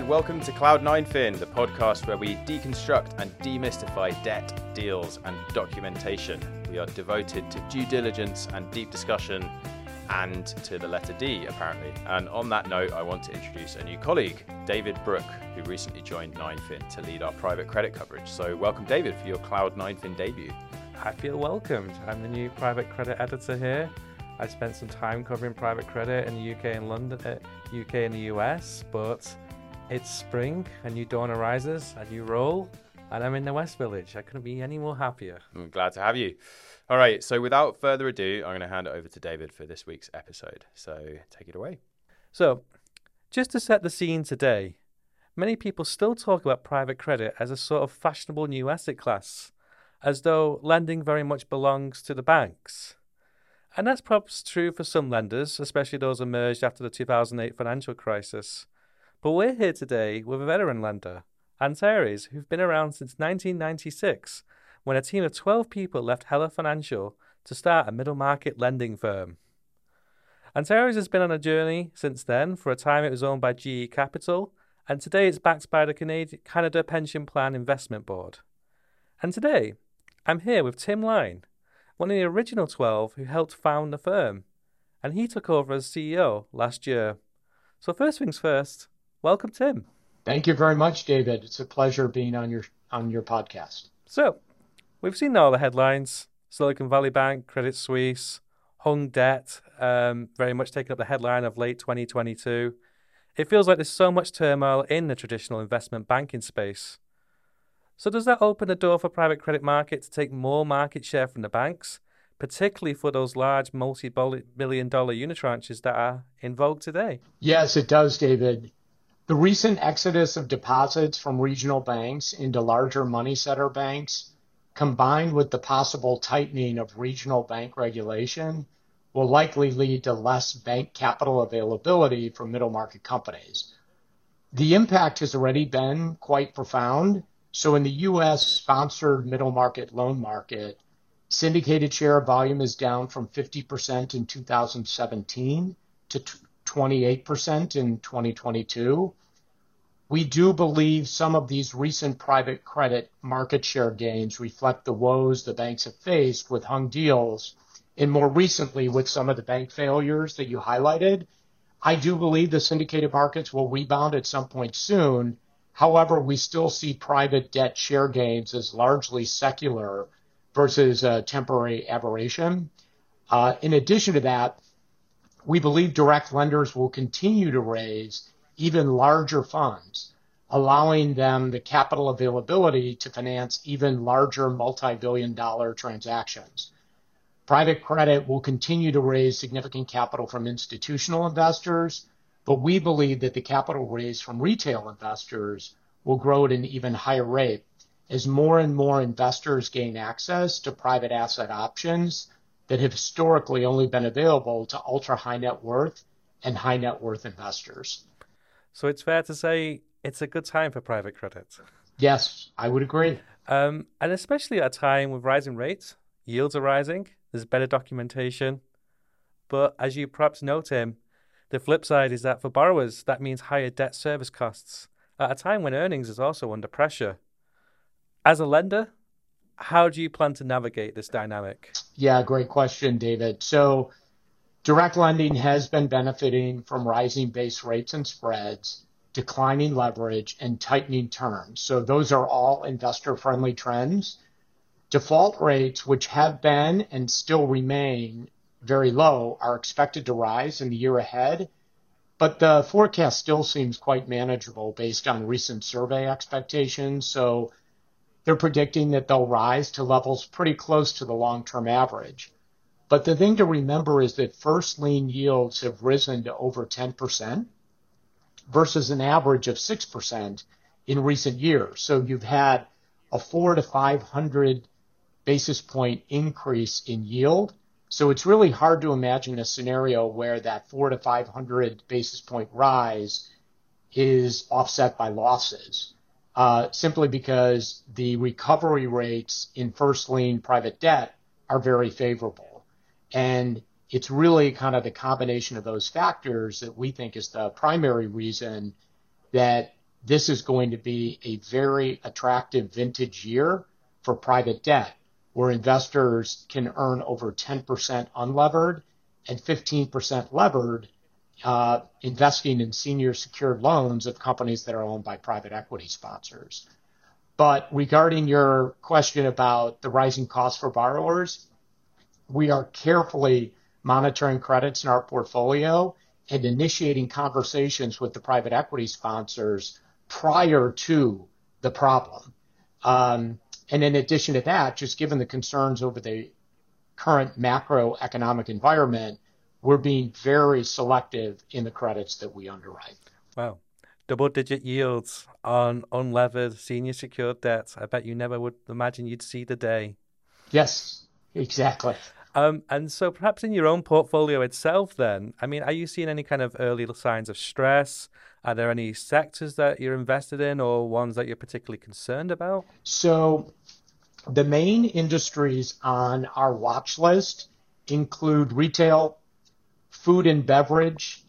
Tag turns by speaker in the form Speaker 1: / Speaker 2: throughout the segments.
Speaker 1: and welcome to Cloud 9fin, the podcast where we deconstruct and demystify debt, deals, and documentation. We are devoted to due diligence and deep discussion, and to the letter D, apparently. And on that note, I want to introduce a new colleague, David Brooke, who recently joined 9fin to lead our private credit coverage. So, welcome, David, for your Cloud 9fin debut.
Speaker 2: I feel welcomed. I'm the new private credit editor here. I spent some time covering private credit in the UK and London, uh, UK and the US, but it's spring, a new dawn arises, a new role, and I'm in the West Village. I couldn't be any more happier.
Speaker 1: I'm glad to have you. All right, so without further ado, I'm going to hand it over to David for this week's episode. So take it away.
Speaker 2: So, just to set the scene today, many people still talk about private credit as a sort of fashionable new asset class, as though lending very much belongs to the banks. And that's perhaps true for some lenders, especially those emerged after the 2008 financial crisis. But we're here today with a veteran lender, Antares, who've been around since 1996, when a team of 12 people left Heller Financial to start a middle market lending firm. Antares has been on a journey since then. For a time, it was owned by GE Capital, and today it's backed by the Canada Pension Plan Investment Board. And today, I'm here with Tim Lyne, one of the original 12 who helped found the firm, and he took over as CEO last year. So, first things first, welcome, Tim.
Speaker 3: Thank you very much, David. It's a pleasure being on your on your podcast.
Speaker 2: So, we've seen all the headlines: Silicon Valley Bank, Credit Suisse, hung debt, um, very much taking up the headline of late 2022. It feels like there's so much turmoil in the traditional investment banking space. So does that open the door for private credit market to take more market share from the banks, particularly for those large multi-billion dollar unitranches that are in vogue today?
Speaker 3: Yes, it does, David. The recent exodus of deposits from regional banks into larger money center banks, combined with the possible tightening of regional bank regulation, will likely lead to less bank capital availability for middle market companies. The impact has already been quite profound so in the U.S. sponsored middle market loan market, syndicated share volume is down from 50% in 2017 to 28% in 2022. We do believe some of these recent private credit market share gains reflect the woes the banks have faced with hung deals, and more recently with some of the bank failures that you highlighted. I do believe the syndicated markets will rebound at some point soon, However, we still see private debt share gains as largely secular versus a temporary aberration. Uh, in addition to that, we believe direct lenders will continue to raise even larger funds, allowing them the capital availability to finance even larger multi-billion dollar transactions. Private credit will continue to raise significant capital from institutional investors, but we believe that the capital raised from retail investors will grow at an even higher rate as more and more investors gain access to private asset options that have historically only been available to ultra high net worth and high net worth investors.
Speaker 2: So it's fair to say it's a good time for private credit.
Speaker 3: Yes, I would agree.
Speaker 2: Um, and especially at a time with rising rates, yields are rising, there's better documentation. But as you perhaps know, Tim, the flip side is that for borrowers, that means higher debt service costs at a time when earnings is also under pressure. As a lender, how do you plan to navigate this dynamic?
Speaker 3: Yeah, great question, David. So, direct lending has been benefiting from rising base rates and spreads, declining leverage, and tightening terms. So, those are all investor friendly trends. Default rates, which have been and still remain very low are expected to rise in the year ahead, but the forecast still seems quite manageable based on recent survey expectations. So they're predicting that they'll rise to levels pretty close to the long-term average. But the thing to remember is that first lien yields have risen to over 10% versus an average of 6% in recent years. So you've had a four to 500 basis point increase in yield so it's really hard to imagine a scenario where that four to 500 basis point rise is offset by losses, uh, simply because the recovery rates in first lien private debt are very favorable. And it's really kind of the combination of those factors that we think is the primary reason that this is going to be a very attractive vintage year for private debt, where investors can earn over 10% unlevered and 15% levered uh, investing in senior secured loans of companies that are owned by private equity sponsors. But regarding your question about the rising costs for borrowers, we are carefully monitoring credits in our portfolio and initiating conversations with the private equity sponsors prior to the problem. Um, and in addition to that, just given the concerns over the current macroeconomic environment, we're being very selective in the credits that we underwrite.
Speaker 2: Wow. Double digit yields on unlevered senior secured debt. I bet you never would imagine you'd see the day.
Speaker 3: Yes, exactly.
Speaker 2: Um, and so perhaps in your own portfolio itself, then, I mean, are you seeing any kind of early signs of stress? Are there any sectors that you're invested in or ones that you're particularly concerned about?
Speaker 3: So the main industries on our watch list include retail, food and beverage,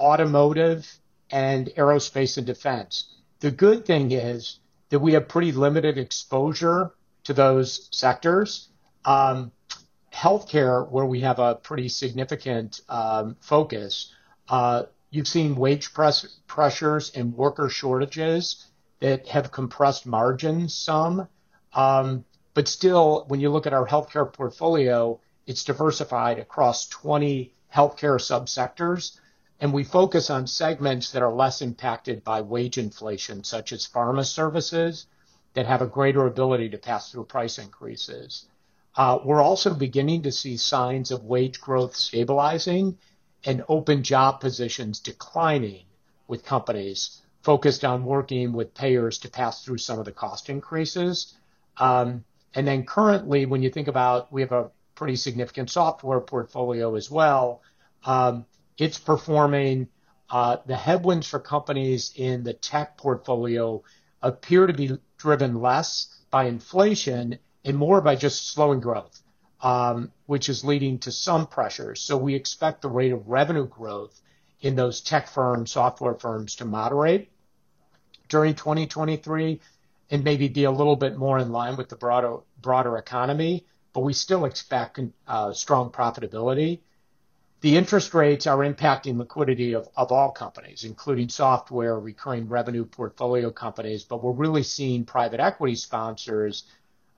Speaker 3: automotive, and aerospace and defense. The good thing is that we have pretty limited exposure to those sectors. Um, healthcare, where we have a pretty significant um, focus, uh, you've seen wage press- pressures and worker shortages that have compressed margins some. Um, but still, when you look at our healthcare portfolio, it's diversified across 20 healthcare subsectors, and we focus on segments that are less impacted by wage inflation, such as pharma services, that have a greater ability to pass through price increases. Uh, we're also beginning to see signs of wage growth stabilizing and open job positions declining with companies focused on working with payers to pass through some of the cost increases. Um, and then currently, when you think about, we have a pretty significant software portfolio as well. Um, it's performing. Uh, the headwinds for companies in the tech portfolio appear to be driven less by inflation and more by just slowing growth, um, which is leading to some pressures. So we expect the rate of revenue growth in those tech firms, software firms to moderate during 2023 and maybe be a little bit more in line with the broader broader economy, but we still expect uh, strong profitability. The interest rates are impacting liquidity of, of all companies, including software, recurring revenue portfolio companies, but we're really seeing private equity sponsors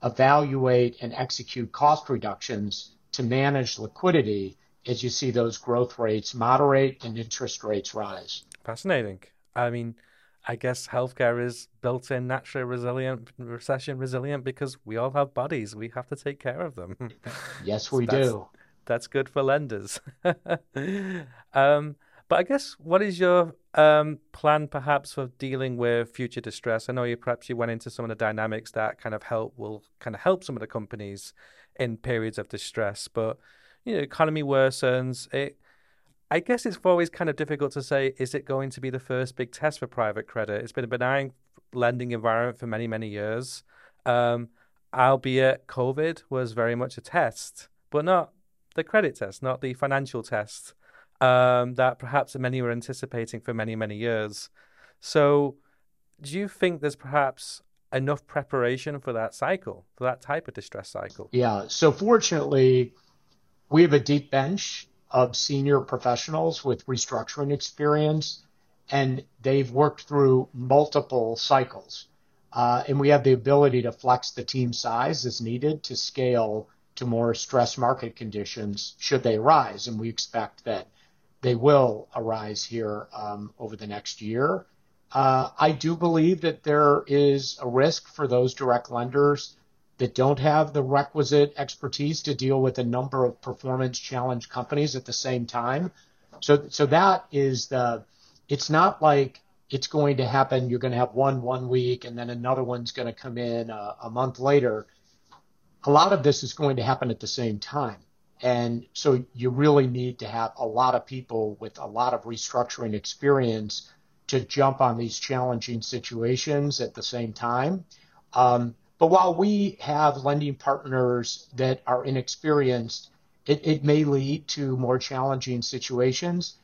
Speaker 3: evaluate and execute cost reductions to manage liquidity as you see those growth rates moderate and interest rates rise.
Speaker 2: Fascinating. I mean, I guess healthcare is built in naturally resilient, recession resilient because we all have bodies. We have to take care of them.
Speaker 3: yes, we that's, do.
Speaker 2: That's good for lenders. um, but I guess what is your um, plan perhaps for dealing with future distress? I know you perhaps you went into some of the dynamics that kind of help will kind of help some of the companies in periods of distress, but you know, economy worsens. It I guess it's always kind of difficult to say, is it going to be the first big test for private credit? It's been a benign lending environment for many, many years. Um, albeit COVID was very much a test, but not the credit test, not the financial test um, that perhaps many were anticipating for many, many years. So, do you think there's perhaps enough preparation for that cycle, for that type of distress cycle?
Speaker 3: Yeah. So, fortunately, we have a deep bench of senior professionals with restructuring experience, and they've worked through multiple cycles. Uh, and we have the ability to flex the team size as needed to scale to more stress market conditions should they arise. And we expect that they will arise here um, over the next year. Uh, I do believe that there is a risk for those direct lenders that don't have the requisite expertise to deal with a number of performance challenge companies at the same time. So, so that is the, it's not like it's going to happen. You're going to have one one week and then another one's going to come in a, a month later. A lot of this is going to happen at the same time. And so you really need to have a lot of people with a lot of restructuring experience to jump on these challenging situations at the same time. Um, but while we have lending partners that are inexperienced, it, it may lead to more challenging situations.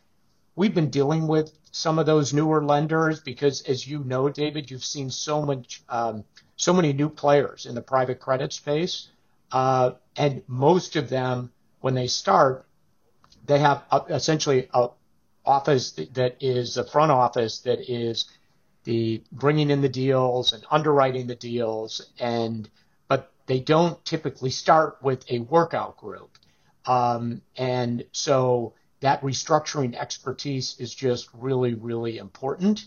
Speaker 3: we've been dealing with some of those newer lenders because, as you know, David, you've seen so much, um, so many new players in the private credit space, uh, and most of them, when they start, they have a, essentially a office that is a front office that is the bringing in the deals and underwriting the deals and but they don't typically start with a workout group. Um, and so that restructuring expertise is just really really important.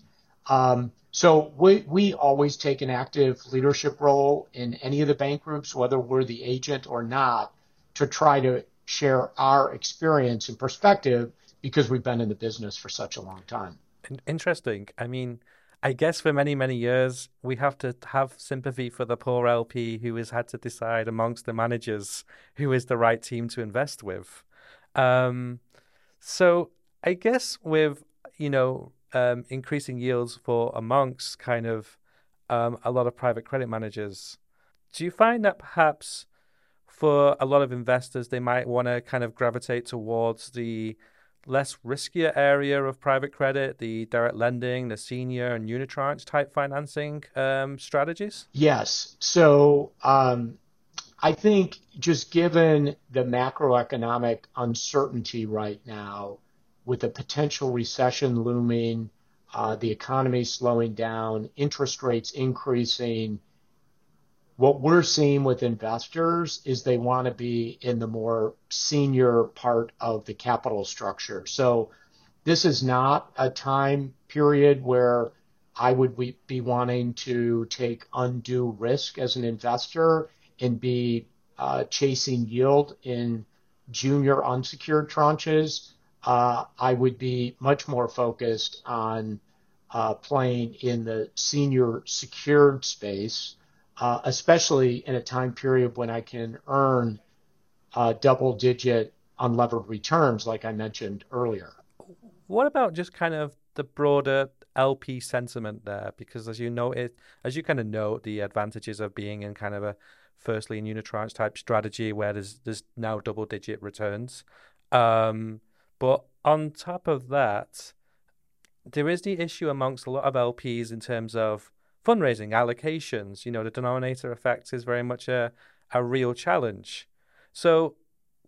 Speaker 3: Um, so we, we always take an active leadership role in any of the bank groups whether we're the agent or not to try to share our experience and perspective because we've been in the business for such a long time.
Speaker 2: Interesting. I mean, I guess for many, many years, we have to have sympathy for the poor LP who has had to decide amongst the managers who is the right team to invest with. Um, so I guess with, you know, um, increasing yields for amongst kind of um, a lot of private credit managers, do you find that perhaps for a lot of investors, they might want to kind of gravitate towards the less riskier area of private credit, the direct lending, the senior and unitranche type financing um, strategies?
Speaker 3: Yes. So um, I think just given the macroeconomic uncertainty right now, with a potential recession looming, uh, the economy slowing down, interest rates increasing, what we're seeing with investors is they want to be in the more senior part of the capital structure. So this is not a time period where I would be wanting to take undue risk as an investor and be uh, chasing yield in junior unsecured tranches. Uh, I would be much more focused on uh, playing in the senior secured space uh, especially in a time period when I can earn uh, double digit unlevered returns, like I mentioned earlier.
Speaker 2: What about just kind of the broader LP sentiment there? Because as you know, it as you kind of know, the advantages of being in kind of a first lien unitranche type strategy where there's there's now double digit returns. Um, but on top of that, there is the issue amongst a lot of LPs in terms of fundraising, allocations. You know, the denominator effect is very much a, a real challenge. So,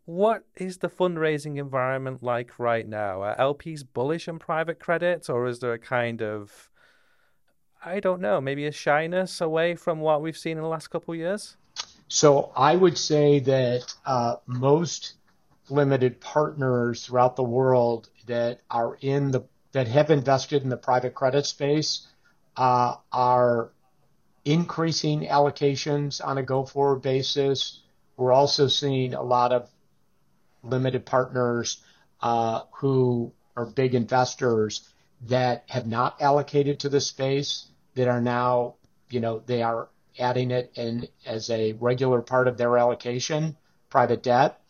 Speaker 2: what is the fundraising environment like right now? Are LPs bullish on private credit, or is there a kind of, I don't know, maybe a shyness away from what we've seen in the last couple of years?
Speaker 3: So, I would say that uh, most limited partners throughout the world that are in the that have invested in the private credit space uh, are increasing allocations on a go-forward basis. We're also seeing a lot of limited partners uh, who are big investors that have not allocated to the space that are now, you know, they are adding it in as a regular part of their allocation, private debt.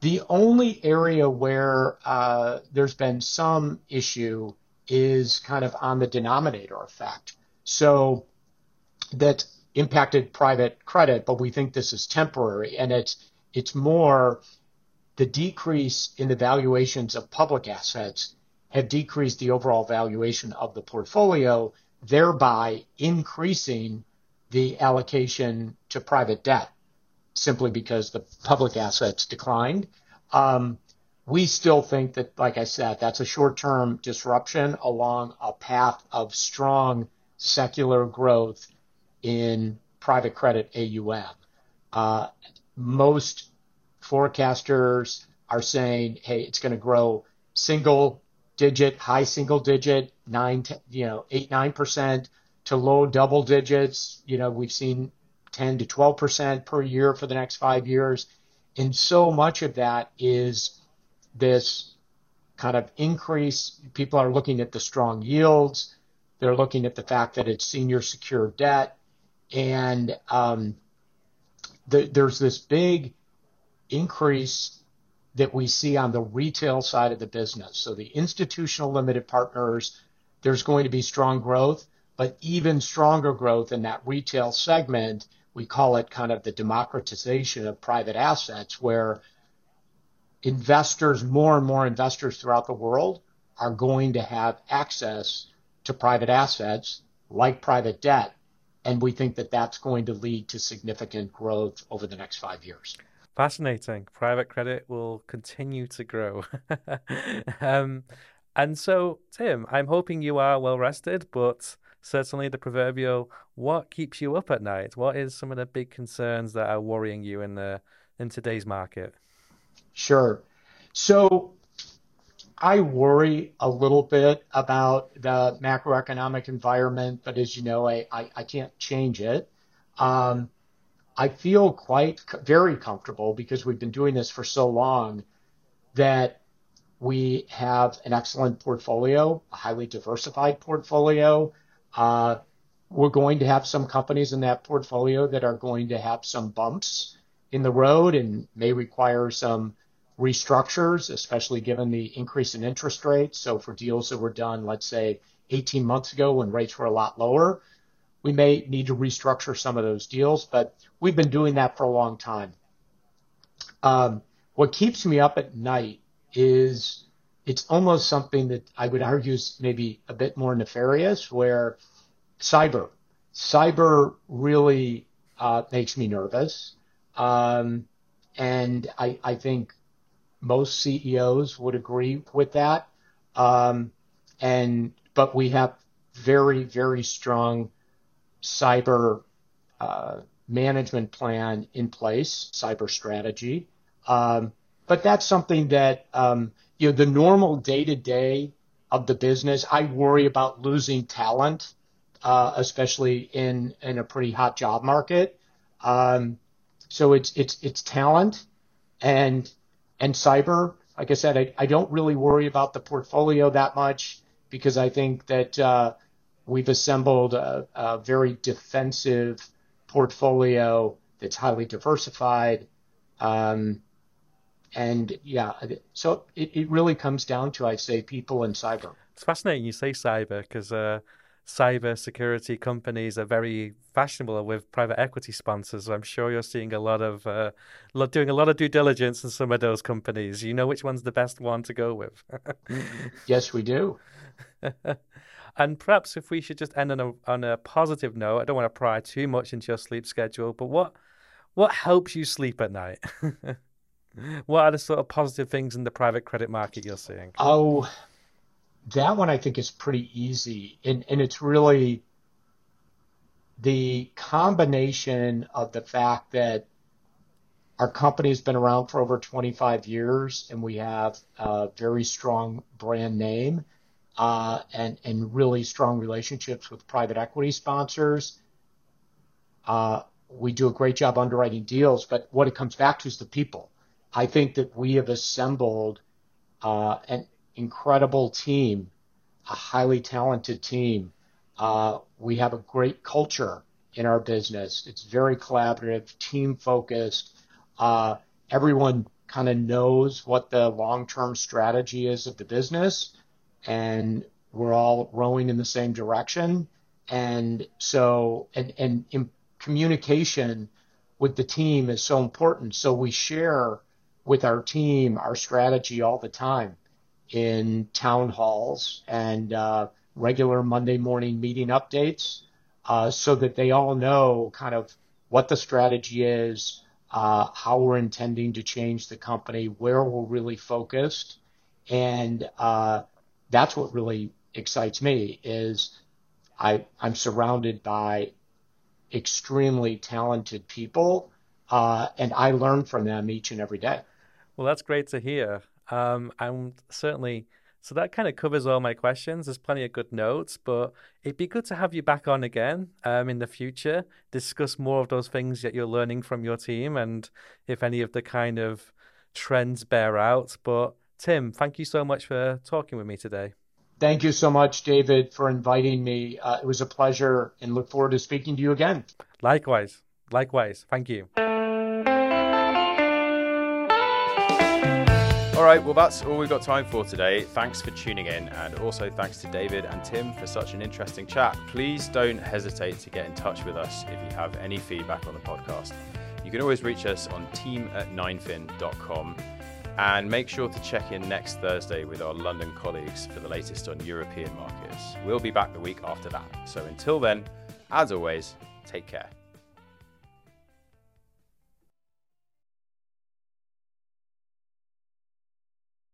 Speaker 3: The only area where uh, there's been some issue is kind of on the denominator effect. So that impacted private credit, but we think this is temporary and it's it's more the decrease in the valuations of public assets have decreased the overall valuation of the portfolio, thereby increasing the allocation to private debt simply because the public assets declined. Um, we still think that, like I said, that's a short-term disruption along a path of strong secular growth in private credit AUM. Uh, most forecasters are saying, hey, it's going to grow single digit, high single digit, nine, you know, eight, nine percent to low double digits. You know, we've seen 10 to 12 percent per year for the next five years. And so much of that is this kind of increase. People are looking at the strong yields. They're looking at the fact that it's senior secured debt. And um, the, there's this big increase that we see on the retail side of the business. So the institutional limited partners, there's going to be strong growth, but even stronger growth in that retail segment. We call it kind of the democratization of private assets, where investors, more and more investors throughout the world are going to have access to private assets like private debt. And we think that that's going to lead to significant growth over the next five years.
Speaker 2: Fascinating. Private credit will continue to grow. um, and so, Tim, I'm hoping you are well rested, but certainly the proverbial what keeps you up at night? What is some of the big concerns that are worrying you in the in today's market?
Speaker 3: Sure. So I worry a little bit about the macroeconomic environment, but as you know, I, I, I can't change it. Um, I feel quite very comfortable because we've been doing this for so long that we have an excellent portfolio, a highly diversified portfolio. Uh, we're going to have some companies in that portfolio that are going to have some bumps in the road and may require some restructures, especially given the increase in interest rates. So for deals that were done, let's say 18 months ago when rates were a lot lower, we may need to restructure some of those deals, but we've been doing that for a long time. Um, what keeps me up at night is it's almost something that I would argue is maybe a bit more nefarious, where cyber, cyber really uh, makes me nervous. Um, and I, I think most CEOs would agree with that. Um, and but we have very very strong cyber uh, management plan in place, cyber strategy. Um, but that's something that um, you know the normal day to day of the business. I worry about losing talent, uh, especially in in a pretty hot job market. Um, so it's it's it's talent and and cyber. Like I said, I, I don't really worry about the portfolio that much because I think that uh, we've assembled a, a, very defensive portfolio that's highly diversified. Um, and yeah, so it, it really comes down to, I'd say, people and cyber.
Speaker 2: It's fascinating you say cyber because uh, cyber security companies are very fashionable with private equity sponsors. I'm sure you're seeing a lot of uh, doing a lot of due diligence in some of those companies. You know which one's the best one to go with.
Speaker 3: yes, we do.
Speaker 2: and perhaps if we should just end on a on a positive note, I don't want to pry too much into your sleep schedule, but what what helps you sleep at night? what are the sort of positive things in the private credit market you're seeing?
Speaker 3: Oh, that one I think is pretty easy, and and it's really the combination of the fact that our company's been around for over 25 years and we have a very strong brand name uh, and and really strong relationships with private equity sponsors. Uh, we do a great job underwriting deals, but what it comes back to is the people. I think that we have assembled uh, incredible team, a highly talented team. Uh, we have a great culture in our business. It's very collaborative, team focused. Uh, everyone kind of knows what the long term strategy is of the business, and we're all rowing in the same direction. And so, and, and in communication with the team is so important. So we share with our team our strategy all the time in town halls and uh, regular Monday morning meeting updates uh, so that they all know kind of what the strategy is, uh, how we're intending to change the company, where we're really focused. And uh, that's what really excites me is I, I'm surrounded by extremely talented people, uh, and I learn from them each and every day.
Speaker 2: Well, that's great to hear. Um, I'm certainly so that kind of covers all my questions. There's plenty of good notes, but it'd be good to have you back on again um, in the future, discuss more of those things that you're learning from your team, and if any of the kind of trends bear out. But Tim, thank you so much for talking with me today.
Speaker 3: Thank you so much, David, for inviting me. Uh, it was a pleasure, and look forward to speaking to you again.
Speaker 2: Likewise. Likewise. Thank you.
Speaker 1: All right, well, that's all we've got time for today. Thanks for tuning in, and also thanks to David and Tim for such an interesting chat. Please don't hesitate to get in touch with us if you have any feedback on the podcast. You can always reach us on team at 9fin.com. And make sure to check in next Thursday with our London colleagues for the latest on European markets. We'll be back the week after that. So until then, as always, take care.